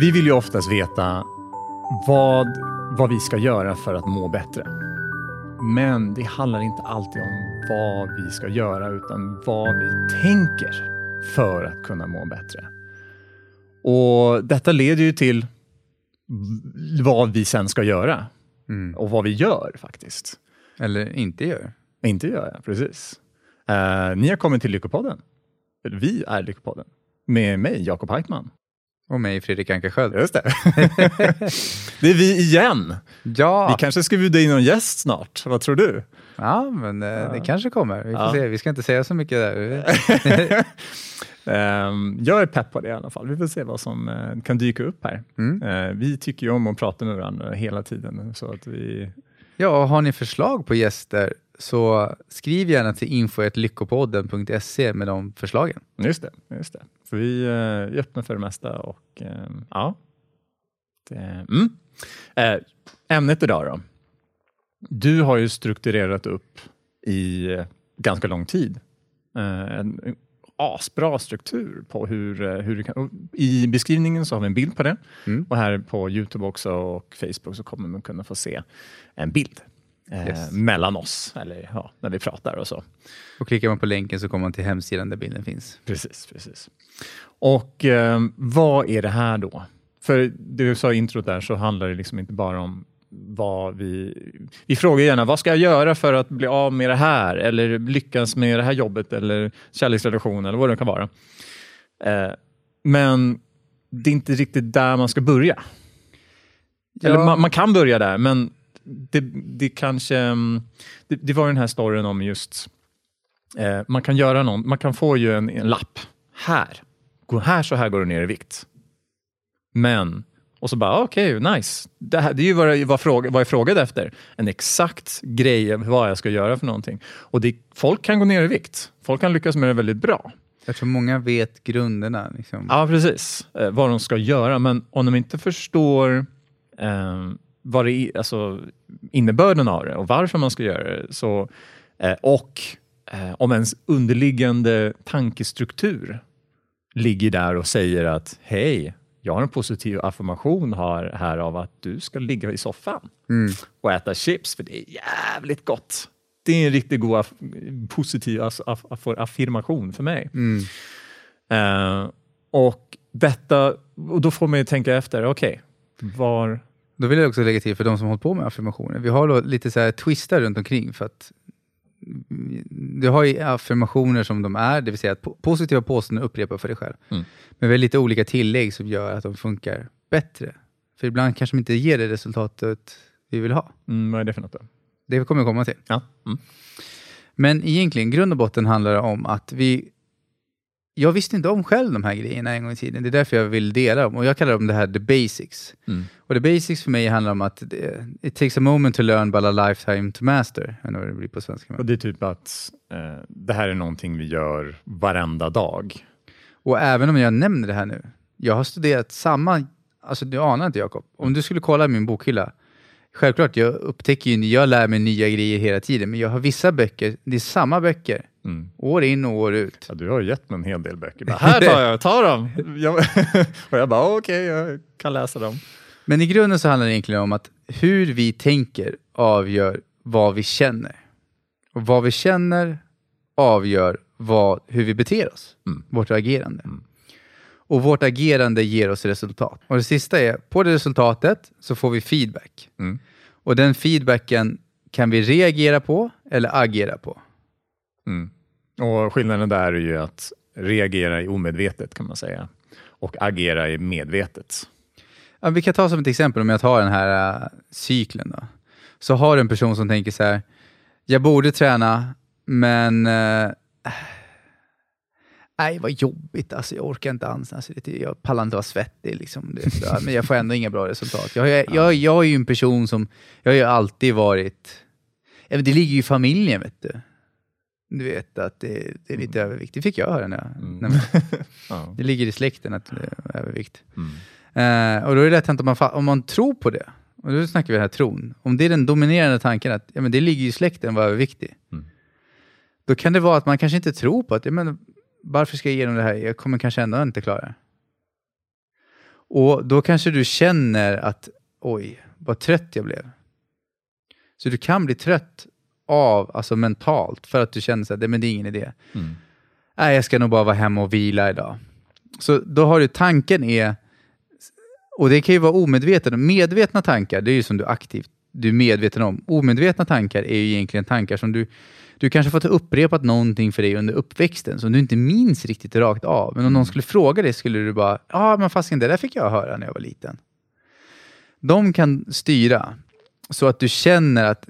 Vi vill ju oftast veta vad, vad vi ska göra för att må bättre. Men det handlar inte alltid om vad vi ska göra, utan vad vi tänker för att kunna må bättre. Och Detta leder ju till vad vi sen ska göra. Och vad vi gör faktiskt. Eller inte gör. Inte gör jag, precis. Eh, ni har kommit till Lyckopodden. Vi är Lyckopodden. Med mig, Jakob Heitman. Och mig, Fredrik Ankarsköld. Just det. det är vi igen. Ja, Vi kanske ska bjuda in någon gäst snart. Vad tror du? ja men eh, det kanske kommer. Vi får Ja. se. Vi ska inte säga så mycket där. Ehm, jag är pepp på det i alla fall. Vi får se vad som eh, kan dyka upp här. Mm. Eh, vi tycker ju om att prata med varandra hela tiden. Så att vi... Ja, och har ni förslag på gäster så skriv gärna till info.lyckopodden.se med de förslagen. Just det. Just det. För vi eh, är öppna för det mesta. Och, ehm, ja. det, mm. Eh, ämnet idag då. Du har ju strukturerat upp i ganska lång tid. Eh, en asbra struktur på hur, hur du kan... I beskrivningen så har vi en bild på det. Mm. Och här på Youtube också och Facebook så kommer man kunna få se en bild eh, Yes. mellan oss, eller ja, när vi pratar och så. Och klickar man på länken så kommer man till hemsidan där bilden finns. Precis, precis. Och eh, vad är det här då? För du sa i introt där så handlar det liksom inte bara om vad vi... Vi frågar gärna, vad ska jag göra för att bli av med det här? Eller lyckas med det här jobbet eller kärleksrelation eller vad det kan vara. Eh, men det är inte riktigt där man ska börja. Eller Ja. man, man kan börja där, men det, det kanske... mm, Det, det var den här storyn om just Eh, man kan göra någon, man kan få ju en, en lapp. Här, gå här så här går du ner i vikt. Men, och så bara okej, nice. Det, här, det är ju vad jag, vad, fråga, vad jag frågade efter. En exakt grej vad jag ska göra för någonting. Och det, folk kan gå ner i vikt. Folk kan lyckas med det väldigt bra. Jag tror många vet grunderna. Liksom. Ja, precis. Eh, vad de ska göra. Men om de inte förstår eh, vad det alltså, innebörden av det och varför man ska göra det. Så, eh, och eh, om ens underliggande tankestruktur ligger där och säger att hej, jag har en positiv affirmation här, här av att du ska ligga i soffan Mm. och äta chips för det är jävligt gott. Det är en riktigt god aff positiv aff aff aff affirmation för mig. Mm. Eh, och detta, och då får man ju tänka efter, okej, var... Då vill jag också lägga till för de som hållit på med affirmationer. Vi har då lite så här twistar runt omkring för att du har ju affirmationer som de är, det vill säga att po- positiva påståenden upprepar för dig själv. Mm. Men vi har lite olika tillägg som gör att de funkar bättre. För ibland kanske de inte ger det resultatet vi vill ha. Mm, vad är det för något då? Det kommer jag komma till. Ja. Mm. Men egentligen, grund och botten handlar det om att vi... Jag visste inte om själv de här grejerna en gång i tiden. Det är därför jag vill dela dem. Och jag kallar dem det här the basics. Mm. Och the basics för mig handlar om att det, it takes a moment to learn but a lifetime to master. Jag vet det blir på svenska. Och det är typ att eh, det här är någonting vi gör varenda dag. Och även om jag nämner det här nu, jag har studerat samma, alltså du anar inte Jakob, om du skulle kolla min bokhylla, självklart jag upptäcker ju, jag lär mig nya grejer hela tiden, men jag har vissa böcker, det är samma böcker, Mm. år in och år ut. Ja, du har gett mig en hel del böcker. Bara, här tar jag, ta dem! Jag, och jag bara, okej, jag kan läsa dem. Men i grunden så handlar det egentligen om att hur vi tänker avgör vad vi känner. Och vad vi känner avgör vad, hur vi beter oss, Mm. vårt agerande. Och vårt agerande ger oss resultat. Och det sista är, på det resultatet så får vi feedback. Mm. Och den feedbacken kan vi reagera på eller agera på. Mm. Och skillnaden där är ju att reagera i omedvetet kan man säga och agera i medvetet. Ja, vi kan ta som ett exempel, om jag tar den här äh, cykeln. Då. Så har du en person som tänker så här, jag borde träna, men äh, nej vad jobbigt, alltså, jag orkar inte alls, alltså, det, jag pallar inte vara svettig, liksom, det, så, men jag får ändå inga bra resultat. Jag, jag, jag, jag är ju en person som, jag har ju alltid varit, ja, det ligger ju i familjen vet du. Du vet att det, det är lite övervikt, det fick jag höra när jag, när man, Ja. det ligger i släkten att det är övervikt. Mm. Eh, och då är det lätt hänt om man, om man tror på det, och då snackar vi den här tron, om det är den dominerande tanken att ja, men det ligger i släkten att vara överviktig, Mm. då kan det vara att man kanske inte tror på att ja, men, varför ska jag igenom det här, jag kommer kanske ändå inte klara det. Och då kanske du känner att oj, vad trött jag blev. Så du kan bli trött av, alltså mentalt, för att du känner att det, men det är ingen idé. Mm. Nej, jag ska nog bara vara hemma och vila idag. Så då har du tanken är, och det kan ju vara omedvetna, medvetna tankar, det är ju som du aktivt, du är medveten om. Omedvetna tankar är ju egentligen tankar som du, du kanske fått upprepat någonting för dig under uppväxten som du inte minns riktigt rakt av. Men om någon skulle fråga dig skulle du bara, ja ah, men fasiken det där fick jag höra när jag var liten. De kan styra så att du känner att,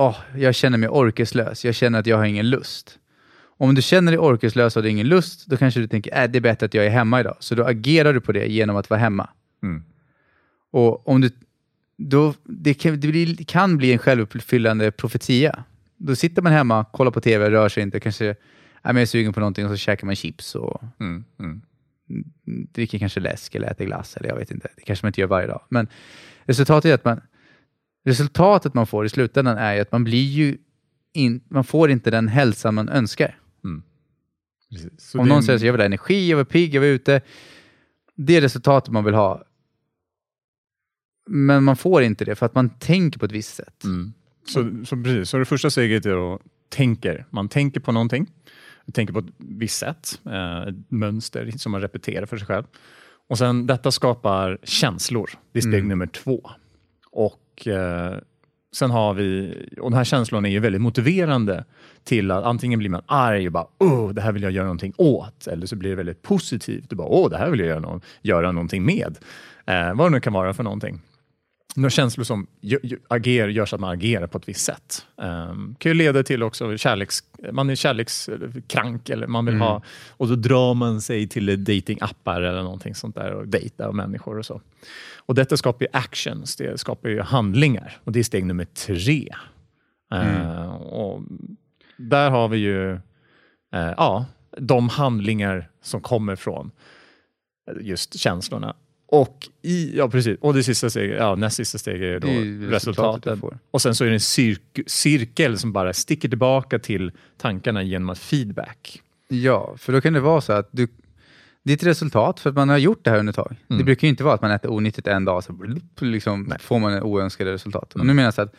åh, jag känner mig orkeslös, jag känner att jag har ingen lust. Om du känner dig orkeslös och har ingen lust, då kanske du tänker att äh, det är bättre att jag är hemma idag. Så då agerar du på det genom att vara hemma. Mm. Och om du, då, det, kan, det blir, kan bli en självuppfyllande profetia. Då sitter man hemma, kollar på tv, rör sig inte, kanske är mer sugen på någonting och så käkar man chips och Mm. Mm. dricker kanske läsk eller äter glass. Eller jag vet inte, det kanske man inte gör varje dag. Men resultatet är att man, resultatet man får i slutändan är ju att man blir ju in, man får inte den hälsa man önskar. Så Om är någon säger att jag vill ha energi, jag vill pigg, jag vill ute. Det är resultatet man vill ha. Men man får inte det för att man tänker på ett visst sätt. Mm. Så, så, precis. så det första steget är då tänker. Man tänker på någonting. Man tänker på ett visst sätt. Eh, ett mönster som man repeterar för sig själv. Och sen detta skapar känslor. Det är steg Mm. nummer två. Och eh, sen har vi, och den här känslan är ju väldigt motiverande till att antingen blir man arg och bara åh, det här vill jag göra någonting åt. Eller så blir det väldigt positivt och bara åh, det här vill jag göra, no göra någonting med. Eh, vad det nu kan vara för någonting. Några känslor som ager, gör så att man agerar på ett visst sätt. Um, kan ju leda till också kärleks, man är kärlekskrank eller man vill Mm. ha och då drar man sig till datingappar eller någonting sånt där och dejtar människor och så. Och detta skapar ju actions, det skapar ju handlingar och det är steg nummer tre. Eh, och där har vi ju eh, ja, de handlingar som kommer från just känslorna. Och, i, ja, precis. och det sista steget, ja, näst sista steget är då resultatet resultatet. Och sen så är det en cirk- cirkel som bara sticker tillbaka till tankarna genom att feedback. Ja, för då kan det vara så att du, ditt resultat, för att man har gjort det här under ett tag, det brukar ju inte vara att man äter onyttigt en dag, så liksom, får man oönskade resultat. Och nu menar jag så att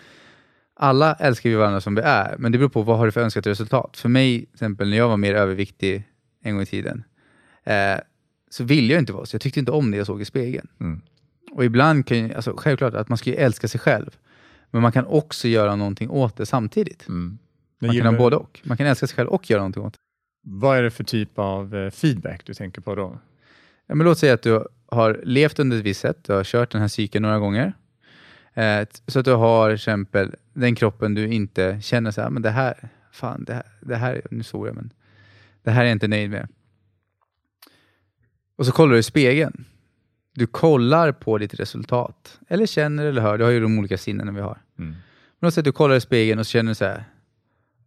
alla älskar vi varandra som vi är, men det beror på vad har du för önskat resultat. För mig, till exempel när jag var mer överviktig en gång i tiden, eh, så ville jag inte vara så. Jag tyckte inte om det jag såg i spegeln. Mm. Och ibland kan ju, alltså självklart att man ska ju älska sig själv, men man kan också göra någonting åt det samtidigt. Mm. Man kan ha både och. Man kan älska sig själv och göra någonting åt det. Vad är det för typ av eh, feedback du tänker på då? Ja, men låt säga att du har levt under ett visst sätt, du har kört den här cykeln några gånger. Eh, så att du har till exempel den kroppen du inte känner så här, men det här, fan, det här, det här, nu såg jag, men det här är jag inte nöjd med. Och så kollar du i spegeln. Du kollar på ditt resultat. Eller känner eller hör, det har ju de olika sinnen vi har. Mm. Men säga att du kollar i spegeln och så känner du så här,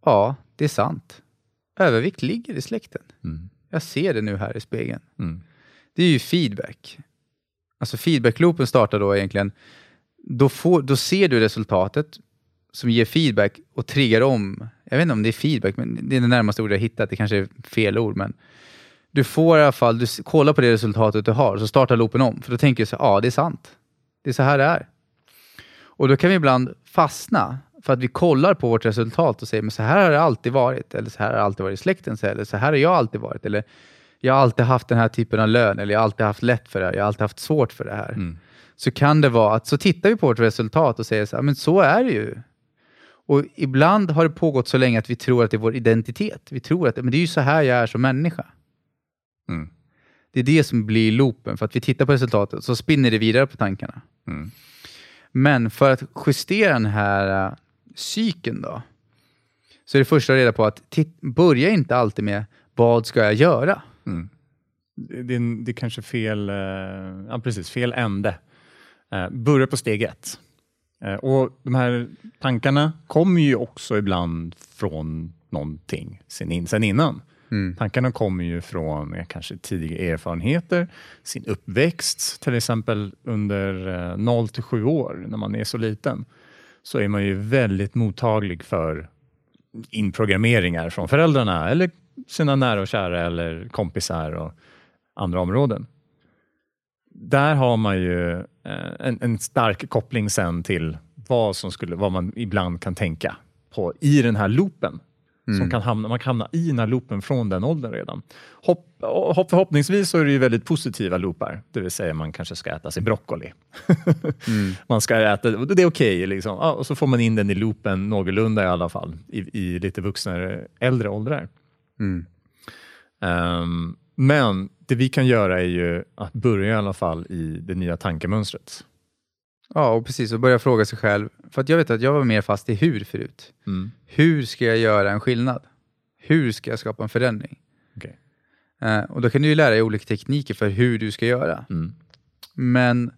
ja, det är sant. Övervikt ligger i släkten. Mm. Jag ser det nu här i spegeln. Mm. Det är ju feedback. Alltså feedback-loopen startar då egentligen, då, får, då ser du resultatet som ger feedback och triggar om. Jag vet inte om det är feedback, men det är det närmaste ordet jag hittat. Det kanske är fel ord, men du får i alla fall, du kollar på det resultatet du har, så startar loopen om. För då tänker du så ja det är sant. Det är så här det är. Och då kan vi ibland fastna för att vi kollar på vårt resultat och säger, men så här har det alltid varit. Eller så här har det alltid varit i släkten. Eller så här har jag alltid varit. Eller jag har alltid haft den här typen av lön. Eller jag har alltid haft lätt för det här. Jag har alltid haft svårt för det här. Så kan det vara att så tittar vi på vårt resultat och säger så här, men så är det ju. Och ibland har det pågått så länge att vi tror att det är vår identitet. Vi tror att men det är ju så här jag är som människa. Mm. Det är det som blir loopen, för att vi tittar på resultatet så spinner det vidare på tankarna. Mm. Men för att justera den här uh, cykeln då, så är det första att reda på att börja inte alltid med vad ska jag göra? Det, det, är- det är kanske fel, eh, ja, precis, fel ände. Eh, börja på steg ett. Och de här tankarna kommer ju också ibland från någonting sen, in, sen innan. Mm. Tankarna kommer ju från kanske tidiga erfarenheter, sin uppväxt, till exempel under eh, 0 till 7 år, när man är så liten, så är man ju väldigt mottaglig för inprogrammeringar från föräldrarna eller sina nära och kära eller kompisar och andra områden. Där har man ju eh, en, en stark koppling sen till vad, som skulle, vad man ibland kan tänka på i den här loopen. Som kan hamna, man kan hamna i den här loopen från den åldern redan. Hopp, hopp, förhoppningsvis så är det ju väldigt positiva loopar, det vill säga man kanske ska äta sin broccoli. Man ska äta, det är okej, liksom. ja, och så får man in den i loopen någorlunda i alla fall, i, i lite vuxnare, äldre åldrar. Ehm, men det vi kan göra är ju att börja i alla fall i det nya tankemönstret. Ja, och precis. Och börja fråga sig själv. För att jag vet att jag var mer fast i hur förut. Hur ska jag göra en skillnad? Hur ska jag skapa en förändring? Okej. Eh, och då kan du ju lära dig olika tekniker för hur du ska göra. Men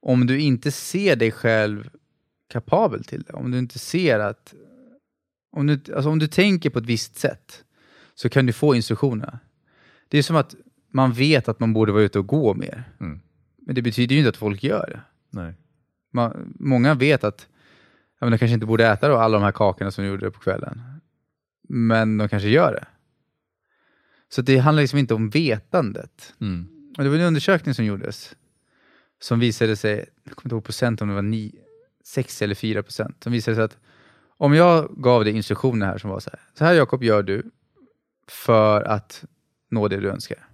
om du inte ser dig själv kapabel till det, om du inte ser att... Om du, alltså om du tänker på ett visst sätt så kan du få instruktionerna. Det är som att man vet att man borde vara ute och gå mer. Mm. Men det betyder ju inte att folk gör det. Nej. Man, många vet att ja, men de kanske inte borde äta då alla de här kakorna som de gjorde på kvällen. Men de kanske gör det. Så det handlar liksom inte om vetandet. Mm. Och det var en undersökning som gjordes som visade sig, jag kommer inte ihåg procent om det var 9, 6 eller 4 procent, som visade sig att om jag gav dig instruktioner här som var så här, så här Jakob gör du för att nå det du önskar.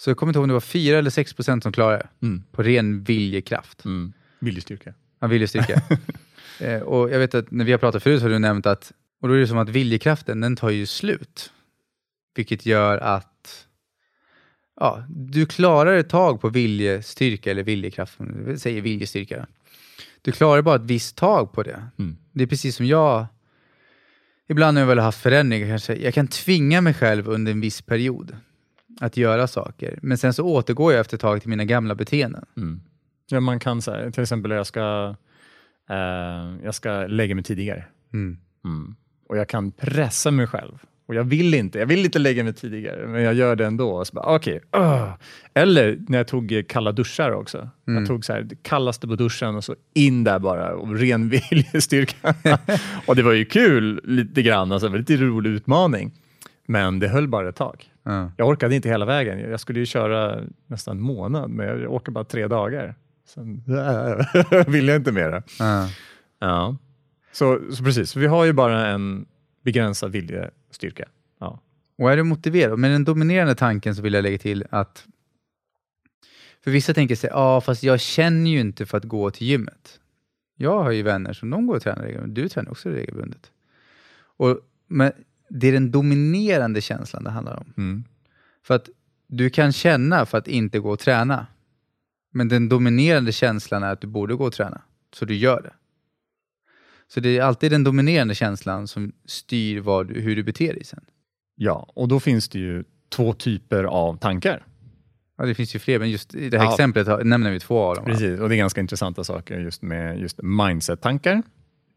Så jag kommer inte ihåg om det var 4 eller 6 procent som klarade det, Mm. på ren viljekraft. Mm. Viljestyrka. Ja, viljestyrka. eh, och jag vet att när vi har pratat förut har du nämnt att, och då är det som att viljekraften, den tar ju slut. Vilket gör att ja, du klarar ett tag på viljestyrka eller viljekraft, vi säger viljestyrka. Du klarar bara ett visst tag på det. Mm. Det är precis som jag, ibland när jag väl har haft förändringar kanske, jag kan tvinga mig själv under en viss period att göra saker. Men sen så återgår jag efter ett tag till mina gamla beteenden. Ja, man kan så här, till exempel jag ska, eh, jag ska lägga mig tidigare. Mm. Mm. Och jag kan pressa mig själv. Och jag vill inte, jag vill inte lägga mig tidigare, men jag gör det ändå. Och så bara, okej, öh. Eller när jag tog kalla duschar också. Jag tog så här, det kallaste på duschen och så in där bara och ren viljestyrka. och det var ju kul lite grann, alltså, lite rolig utmaning. Men det höll bara ett tag. Ja. Jag orkade inte hela vägen. Jag skulle ju köra nästan en månad, men jag orkade bara tre dagar. Sen ville jag inte mera. Ja. Ja. Så, så precis, vi har ju bara en begränsad viljestyrka. Ja. Och är du motiverad, med den dominerande tanken så vill jag lägga till att för vissa tänker sig, ja ah, fast jag känner ju inte för att gå till gymmet. Jag har ju vänner som de går och tränar regelbundet, du tränar också regelbundet. Och, men det är den dominerande känslan det handlar om. Mm. För att du kan känna för att inte gå och träna, men den dominerande känslan är att du borde gå och träna, så du gör det. Så det är alltid den dominerande känslan som styr vad hur du beter dig sen. ja, och då finns det ju två typer av tankar. Ja, det finns ju fler, men just i det här Ja. exemplet nämner vi två av dem. Precis, och det är ganska intressanta saker just med just mindset-tankar.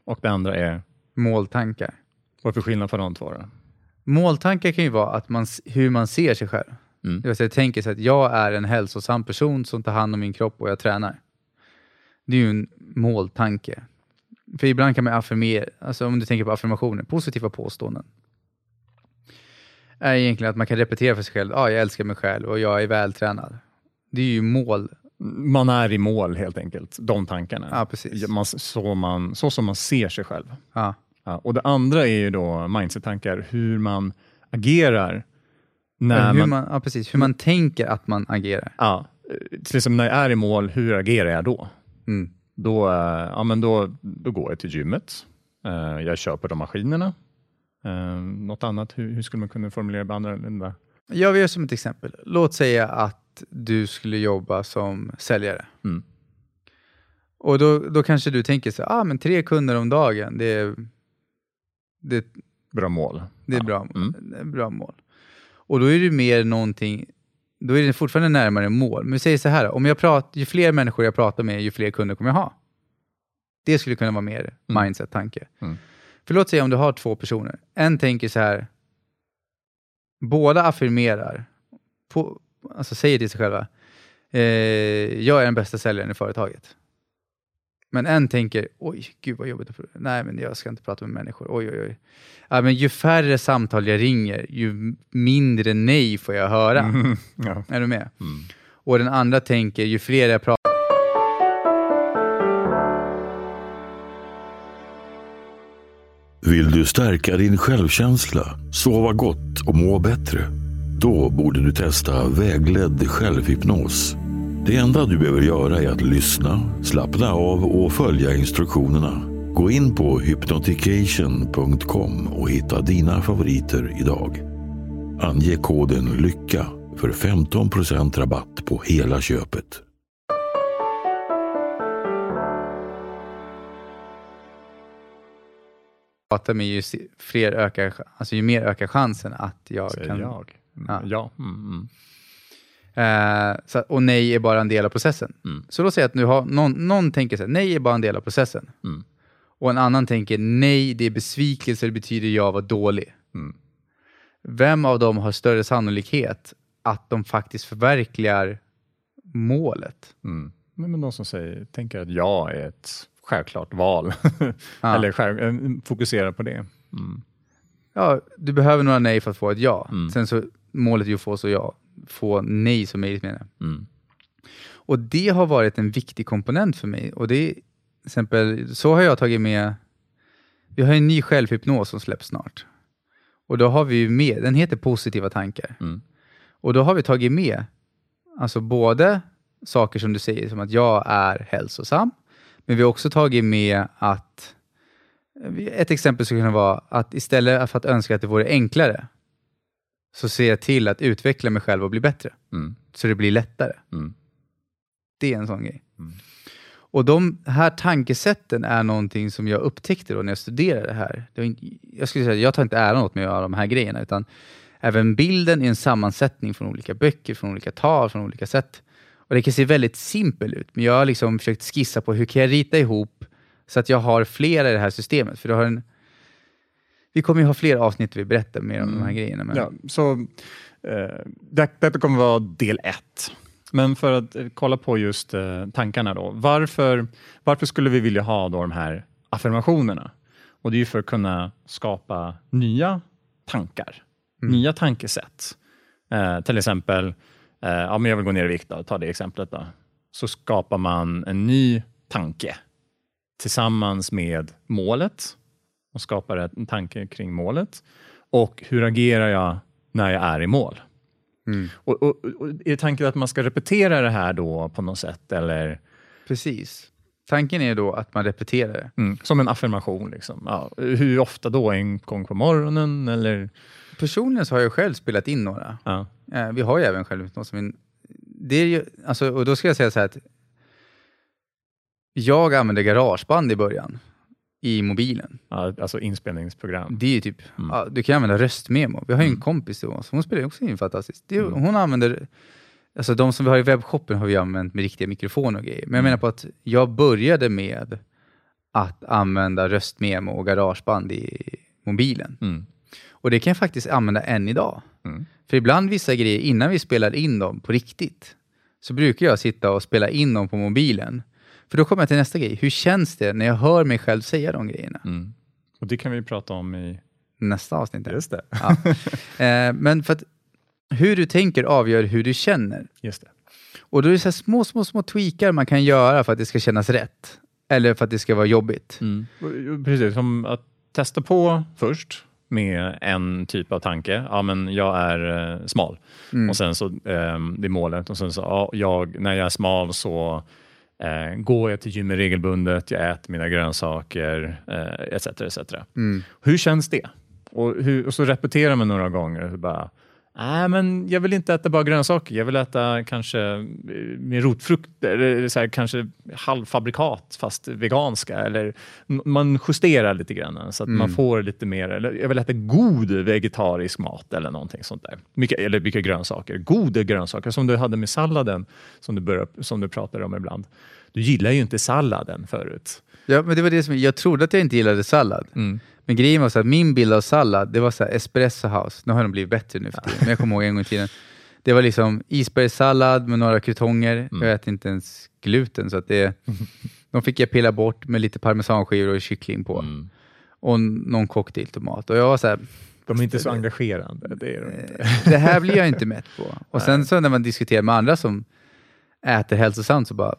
Och det andra är, Måltankar. Vad för skillnad på de två? Då? Måltankar kan ju vara att man, hur man ser sig själv. Mm. Det vill säga, jag tänker så att jag är en hälsosam person som tar hand om min kropp och jag tränar. Det är ju en måltanke. För ibland kan man affirmera, alltså om du tänker på affirmationer, positiva påståenden. Är egentligen att man kan repetera för sig själv, ja, ah, jag älskar mig själv och jag är vältränad. Det är ju mål. Man är i mål helt enkelt, de tankarna. Ja, precis. Man, så, man, så som man ser sig själv. Ja, Ja, och det andra är ju då mindset-tankar, hur man agerar när hur man... man, ja, precis. Hur man tänker att man agerar. Ja, exempel när jag är i mål, hur agerar jag då? Mm. Då, eh, ja, men då, då går jag till gymmet. Eh, Jag köper de maskinerna. Eh, Något annat, hur, hur skulle man kunna formulera det annorlunda? Jag gör som ett exempel. Låt säga att du skulle jobba som säljare. Mm. Och då, då kanske du tänker så ah, men tre kunder om dagen, det är, det, Bra mål. det är Ja. bra, Mm. det är bra mål. Och då är det mer någonting, då är det fortfarande närmare mål. Men vi säger så här, om jag pratar, ju fler människor jag pratar med, ju fler kunder kommer jag ha. Det skulle kunna vara mer Mm. mindset-tanke. Mm. För låt säga om du har två personer. En tänker så här, båda affirmerar, på, alltså säger till sig själva, eh, jag är den bästa säljaren i företaget. Men en tänker, oj, gud vad jobbigt. Nej, men jag ska inte prata med människor. Oj, oj, oj. Ja, men ju färre samtal jag ringer, ju mindre nej får jag höra. Mm. Ja. Är du med? Mm. Och den andra tänker, ju fler jag pratar Vill du stärka din självkänsla, sova gott och må bättre? Då borde du testa vägledd självhypnos. Det enda du behöver göra är att lyssna, slappna av och följa instruktionerna. Gå in på hypnotication.com och hitta dina favoriter idag. Ange koden LYCKA för 15% rabatt på hela köpet. med, ju fler ökar, alltså ju mer ökar chansen att jag Säger kan... jag. Ja. Ja. Mm, mm. Eh, så, och nej är bara en del av processen. Mm. Så då säger jag att nu har någon, någon tänker så här, nej är bara en del av processen. Mm. Och en annan tänker, nej det är besvikelse, det betyder jag var dålig. Mm. Vem av dem har större sannolikhet att de faktiskt förverkligar målet? Mm. Nej, men de som säger, tänker att jag är ett självklart val. Ja. Eller själv, fokuserar på det. Mm. Ja, du behöver några nej för att få ett ja. Mm. Sen så målet är ju att få så ja. Få nej så möjligt menar. Mm. Och det har varit en viktig komponent för mig. Och det är, exempel, så har jag tagit med, vi har en ny självhypnos som släpps snart. Och då har vi med, den heter positiva tankar. Mm. Och då har vi tagit med, alltså både saker som du säger, som att jag är hälsosam, men vi har också tagit med att, ett exempel skulle kunna vara att istället för att önska att det vore enklare, så ser jag till att utveckla mig själv och bli bättre, Mm. så det blir lättare. Mm. Det är en sån grej. Mm. Och de här tankesätten är någonting som jag upptäckte då när jag studerade det här. Jag skulle säga, jag tar inte äran åt mig av de här grejerna, utan även bilden är en sammansättning från olika böcker, från olika tal, från olika sätt. Och det kan se väldigt simpel ut, men jag har liksom försökt skissa på hur kan jag rita ihop så att jag har flera i det här systemet. För du har en, vi kommer ju ha fler avsnitt där vi berättar mer om de här grejerna. Men, Ja, så eh, det, detta kommer vara del ett. Men för att eh, kolla på just eh, tankarna då. Varför, varför skulle vi vilja ha då de här affirmationerna? Och det är ju för att kunna skapa nya tankar, nya tankesätt. Eh, till exempel, eh, ja, men jag vill gå ner i vikt, då, ta det exemplet. Då. Så skapar man en ny tanke tillsammans med målet och skapar en tanke kring målet. Och hur agerar jag när jag är i mål? Mm. Och, och, och är tanken att man ska repetera det här då på något sätt? Eller Precis. Tanken är då att man repeterar det. mm, som en affirmation? Liksom. Ja, hur ofta då? En gång på morgonen? Eller, Personligen har jag själv spelat in några. ja. Eh, vi har ju även självhypnos. Men det är ju, alltså, och då ska jag säga så här att jag använde garageband i början i mobilen. Ja, alltså inspelningsprogram. Det är typ, ja, du kan använda röstmemo. Vi har ju en kompis till oss, hon spelar också in fantastiskt. Det är, Hon använder, alltså de som vi har i webbshoppen har vi använt med riktiga mikrofoner och grejer. Men jag menar på att jag började med att använda röstmemo och garageband i mobilen. Mm. Och det kan jag faktiskt använda än idag. Mm. För ibland vissa grejer, innan vi spelar in dem på riktigt, så brukar jag sitta och spela in dem på mobilen. För då kommer jag till nästa grej. Hur känns det när jag hör mig själv säga de grejerna? Mm. Och det kan vi prata om i... Nästa avsnitt. Just det. Ja. Eh, men för att hur du tänker avgör hur du känner. Just det. Och då är det så små, små, små tweakar man kan göra för att det ska kännas rätt. Eller för att det ska vara jobbigt. Och- Precis, som att testa på först med en typ av tanke. Ja, men jag är eh, smal. Och sen så, eh, det är målet. Och sen så, ja, jag, när jag är smal så eh, går jag till gymmet regelbundet, jag äter mina grönsaker, eh, etc. etc. Hur känns det? Och, hur, och så repeterar man några gånger. Hur bara, Nej, men jag vill inte äta bara grönsaker. Jag vill äta kanske eh, med rotfrukter, eller så här, kanske halvfabrikat fast veganska. Eller man justerar lite grann så att man får lite mer. Eller jag vill äta god vegetarisk mat eller någonting sånt där. Mycket, eller mycket grönsaker. Goda grönsaker som du hade med salladen som du, börjar, som du pratar om ibland. Du gillar ju inte salladen förut. Ja, men det var det som, jag trodde att jag inte gillade sallad. Mm. Men grejen var så att min bild av sallad, det var så här espresso house. Nu har de blivit bättre nu för tiden, men jag kommer ihåg en gång i tiden. Det var liksom isbergssallad med några krutonger. Mm. Jag äter inte ens gluten, så att det, de fick jag pilla bort med lite parmesanskivor och kyckling på. Mm. Och någon cocktailtomat. Och jag var så här, De är inte så engagerande. Det är de inte. det här blir jag inte mätt på. Och sen så när man diskuterar med andra som äter hälsosamt så bara,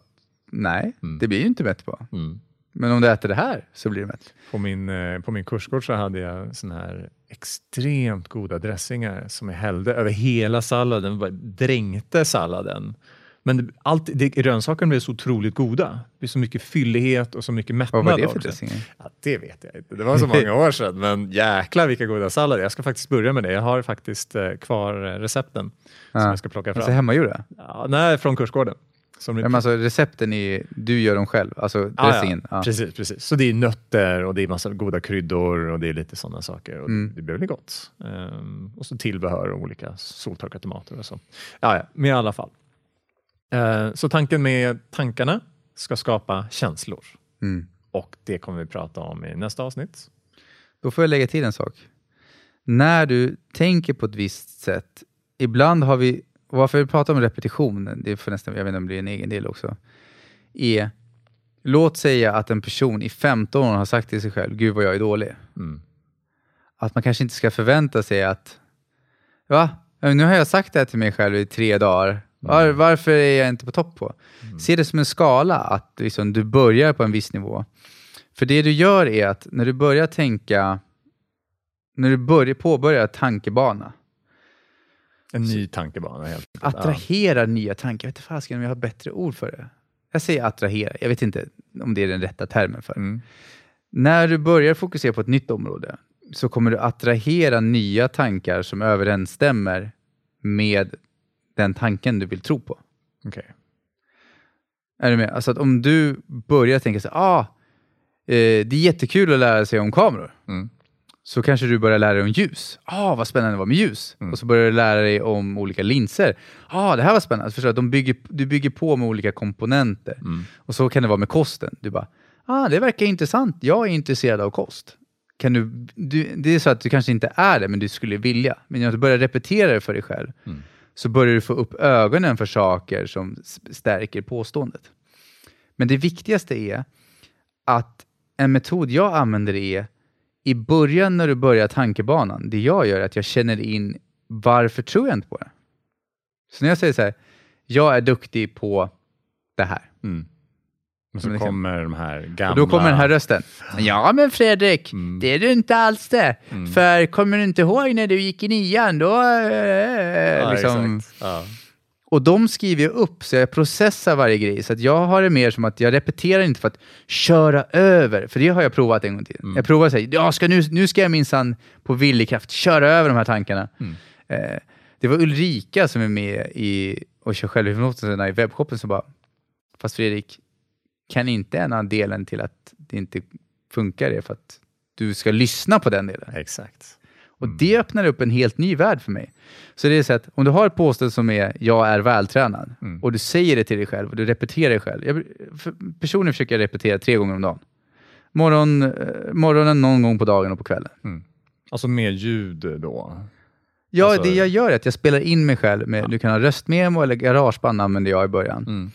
nej, det blir ju inte mätt på. Mm. Men om du äter det här så blir det mätt. På min, eh, på min kurskort så hade jag såna här extremt goda dressingar som jag hällde över hela salladen, bara dränkte salladen. Men allt, det, grönsakerna blev så otroligt goda. Det blev så mycket fyllighet och så mycket mättnad. Vad var det för dressingar? Ja, det vet jag inte. Det var så många år sedan. Men jäklar vilka goda sallader. Jag ska faktiskt börja med det. Jag har faktiskt eh, kvar eh, recepten som Ja. jag ska plocka fram. Alltså hemmagjorda? ja, nej, från kursgården. Som men alltså recepten är, du gör dem själv, alltså dressingen. ja. Ja. Precis, precis. Så det är nötter och det är massa goda kryddor och det är lite sådana saker. Och Mm. Det blir väl gott. Ehm, och så tillbehör och olika soltorkade tomater och så. Ja, ja, men i alla fall. Ehm, så tanken med tankarna ska skapa känslor. Mm. Och det kommer vi prata om i nästa avsnitt. Då får jag lägga till en sak. När du tänker på ett visst sätt, ibland har vi, och varför vi pratar om repetition, det får nästan, jag vet inte om det blir en egen del också, är, låt säga att en person i 15 år har sagt till sig själv, gud vad jag är dålig. Mm. Att man kanske inte ska förvänta sig att, va? Nu har jag sagt det här till mig själv i tre dagar. Var, varför är jag inte på topp på? Se det som en skala, att liksom, du börjar på en viss nivå. För det du gör är att när du börjar tänka, när du börjar påbörja tankebana, En ny tankebana helt enkelt. attrahera nya tankar. Jag vet inte fasiken om jag har bättre ord för det. Jag säger attrahera, jag vet inte om det är den rätta termen för det. Mm. När du börjar fokusera på ett nytt område så kommer du attrahera nya tankar som överensstämmer med den tanken du vill tro på. Okej. Är du med? Alltså att om du börjar tänka så ah, eh, det är jättekul att lära sig om kameror. Mm. Så kanske du börjar lära dig om ljus. Ah, vad spännande det var med ljus. Mm. Och så börjar du lära dig om olika linser. Ah, det här var spännande. Förstår du? Att de bygger, du bygger på med olika komponenter. Mm. Och så kan det vara med kosten. Du bara, ah, det verkar intressant. Jag är intresserad av kost. Kan du, du, det är så att du kanske inte är det, men du skulle vilja. Men när du börjar repetera det för dig själv Mm. så börjar du få upp ögonen för saker som stärker påståendet. Men det viktigaste är att en metod jag använder är i början när du börjar tankebanan, det jag gör är att jag känner in varför tror jag inte på det? Så när jag säger så här, jag är duktig på det här. Mm. Och så kan- kommer de här gamla... Och då kommer den här rösten. Ja men Fredrik, Mm. det är du inte alls det. För kommer du inte ihåg när du gick i nian? Då... eh, Ja, liksom. Ja. Och de skriver jag upp så jag processar varje grej. Så att jag har det mer som att jag repeterar inte för att köra över. För det har jag provat en gång till. Jag provar att säga, ja, ska nu, nu ska jag minsann på villig kraft köra över de här tankarna. Eh, det var Ulrika som är med i och kör självhypnos i webbshoppen som bara, fast Fredrik, kan inte en av delen till att det inte funkar är för att du ska lyssna på den delen. Exakt. Och det öppnar upp en helt ny värld för mig. Så det är så att om du har ett påstående som är jag är vältränad och du säger det till dig själv och du repeterar det själv. Jag, för personligen försöker jag repetera tre gånger om dagen. Morgon, eh, morgonen någon gång på dagen och på kvällen. Alltså med ljud då? Ja, Alltså- det jag gör är att jag spelar in mig själv med, du kan ha röstmemo eller garageband använde jag i början. Mm.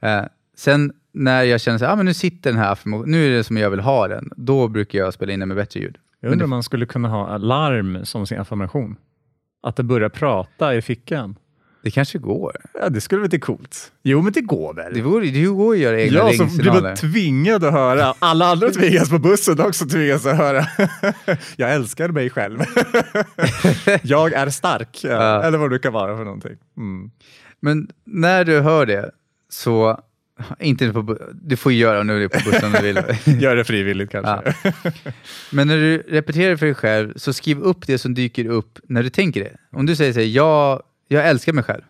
Eh, sen när jag känner att ah, men nu sitter den här nu är det som jag vill ha den, då brukar jag spela in den med bättre ljud. Jag undrar om man skulle kunna ha larm som sin affirmation. Att det börjar prata i fickan. Det kanske går. Ja, det skulle väl vara coolt? Jo, men det går väl? Det, vore, det går att göra egna Ja, så blir ringsignaler. man tvingad att höra. Alla andra tvingas på bussen också tvingas att höra. jag älskar mig själv. jag är stark. Ja. Eller vad det kan vara för någonting. Mm. Men när du hör det, så... Inte på, du får göra nu det på bussen om du vill. Gör det frivilligt kanske. Men när du repeterar för dig själv, så skriv upp det som dyker upp när du tänker det. Om du säger så här, jag, jag älskar mig själv,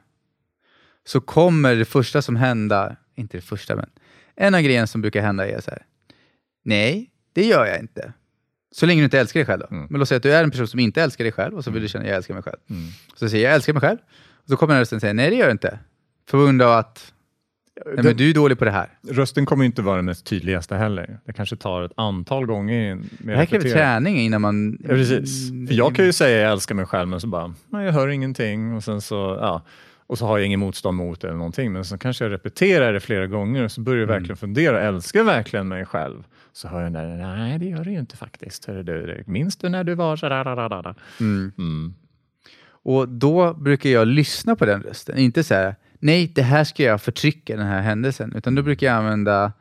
så kommer det första som händer, inte det första, men en av grejerna som brukar hända är så här, nej, det gör jag inte. Så länge du inte älskar dig själv då. Mm. Men låt säga att du är en person som inte älskar dig själv och så vill du känna, jag älskar mig själv. Mm. Så säger jag, jag älskar mig själv. Och så kommer rösten säga, nej det gör du inte. För grund av att, nej, men du är dålig på det här. Rösten kommer inte vara den mest tydligaste heller. Det kanske tar ett antal gånger. Med Det här kräver träning innan man... Ja, precis. För jag kan ju säga jag älskar mig själv, men så bara, nej, jag hör ingenting. Och sen så, ja. Och så har jag ingen motstånd mot det eller någonting. Men så kanske jag repeterar det flera gånger och så börjar jag verkligen fundera, älskar jag verkligen mig själv? Så hör jag den där, nej det gör du ju inte faktiskt. Hör du, minns du när du var så? Mm. Mm. Och då brukar jag lyssna på den rösten. Inte säga nej, det här ska jag förtrycka, den här händelsen. Utan då brukar jag använda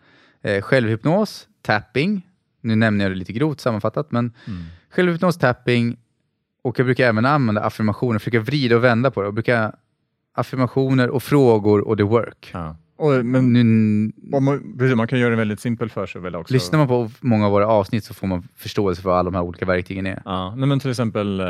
eh, självhypnos, tapping. Nu nämner jag det lite grovt sammanfattat, men självhypnos, tapping och jag brukar även använda affirmationer, försöka vrida och vända på det. Och brukar affirmationer och frågor och the work. Ja. Och, men Nu, man, precis, man kan göra det väldigt simpelt för sig väl också. lyssnar man på många av våra avsnitt så får man förståelse för vad alla de här olika verktygen är. Ja, nej men till exempel, eh,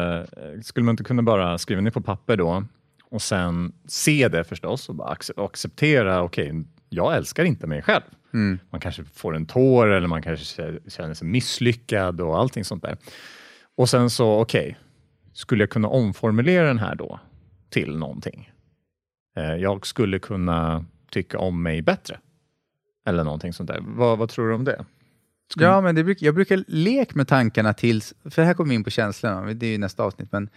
skulle man inte kunna bara skriva ner på papper då och sen se det förstås och bara acceptera, okej, jag älskar inte mig själv. Mm. Man kanske får en tår eller man kanske känner sig misslyckad och allting sånt där. Och sen så, okej, skulle jag kunna omformulera den här då till någonting? Eh, jag skulle kunna tycka om mig bättre. Eller någonting sånt där. Vad, vad tror du om det? Ja, men det bruk, jag brukar leka med tankarna tills, för här kommer vi in på känslorna, det är ju nästa avsnitt, men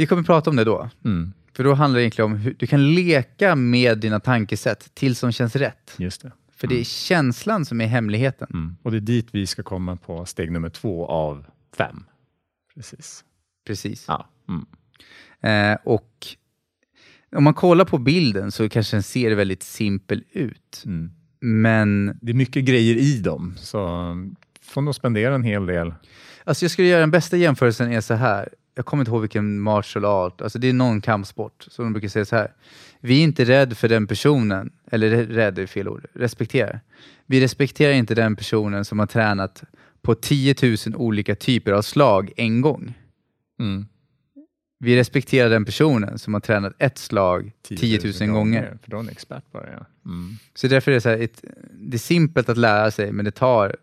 vi kommer prata om det då. Mm, För då handlar det egentligen om hur du kan leka med dina tankesätt tills som känns rätt. just det. För det är känslan som är hemligheten. Mm. Och det är dit vi ska komma på steg nummer två av fem. Precis. Precis. Ja. Mm. Eh, och om man kollar på bilden så kanske den ser väldigt simpel ut. Mm. Men Det är mycket grejer i dem, så får nog spendera en hel del. alltså jag skulle göra den bästa jämförelsen är så här. Jag kommer inte ihåg vilken martial art, alltså det är någon kampsport som de brukar säga så här. Vi är inte rädd för den personen, eller rä- rädd är fel ord, respekterar. Vi respekterar inte den personen som har tränat på 10 000 olika typer av slag en gång. Mm. Vi respekterar den personen som har tränat ett slag 10 000, gånger. För då är en expert på det, ja. Mm. Så därför är det så här, ett, det är simpelt att lära sig, men det tar...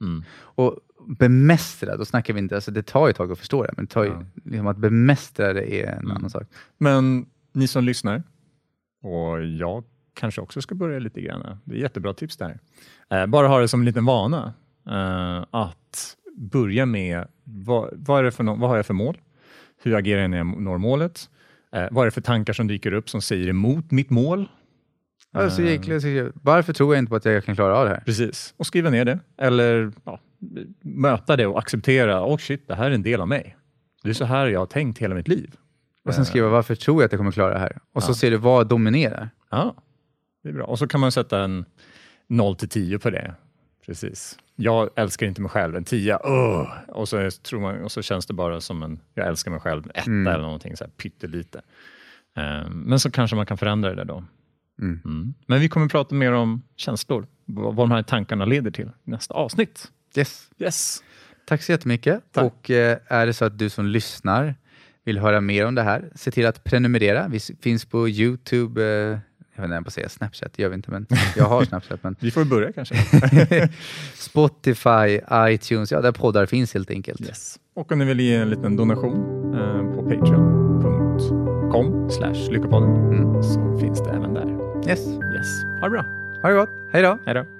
Mm. Och bemästra, då snackar vi inte, alltså det tar ju ett tag att förstå det, men det tar ju, Ja. liksom att bemästra det är en Mm. annan sak. Men ni som lyssnar, och jag kanske också ska börja lite grann. Det är jättebra tips där. Eh, bara ha det som en liten vana eh, att börja med vad, vad, är det för, nå- vad har jag för mål? Hur agerar jag när jag når målet? Eh, vad är det för tankar som dyker upp som säger emot mitt mål? Alltså, egentligen, varför tror jag inte på att jag kan klara av det här? Precis, och skriva ner det. Eller ja, möta det och acceptera, oh shit, det här är en del av mig. Det är så här jag har tänkt hela mitt liv. Och sen skriva, varför tror jag att jag kommer klara det här? Och så Ja. ser du vad dominerar. Ja, det är bra. Och så kan man sätta en 0 till 10 på det. Precis. Jag älskar inte mig själv, en 10, uh, och, så är- tror man, och så känns det bara som en, jag älskar mig själv, en etta Mm. eller någonting, så här pyttelite. Um, men så kanske man kan förändra det då. Mm. Mm. Men vi kommer prata mer om känslor, vad, vad de här tankarna leder till i nästa avsnitt. Yes. Yes. Tack så jättemycket. Tack. Och eh, är det så att du som lyssnar vill höra mer om det här, se till att prenumerera. Vi finns på Youtube, eh, jag vet inte får säga Snapchat, det gör vi inte, men jag har Snapchat. Men Vi får börja kanske. Spotify, iTunes, ja där poddar finns helt enkelt. Yes. Och om ni vill ge en liten donation eh, på patreon.com slash lyckopodden Mm. så finns det även där. Yes. Yes. Ha det bra. Ha det gott. Hej då. Hej då.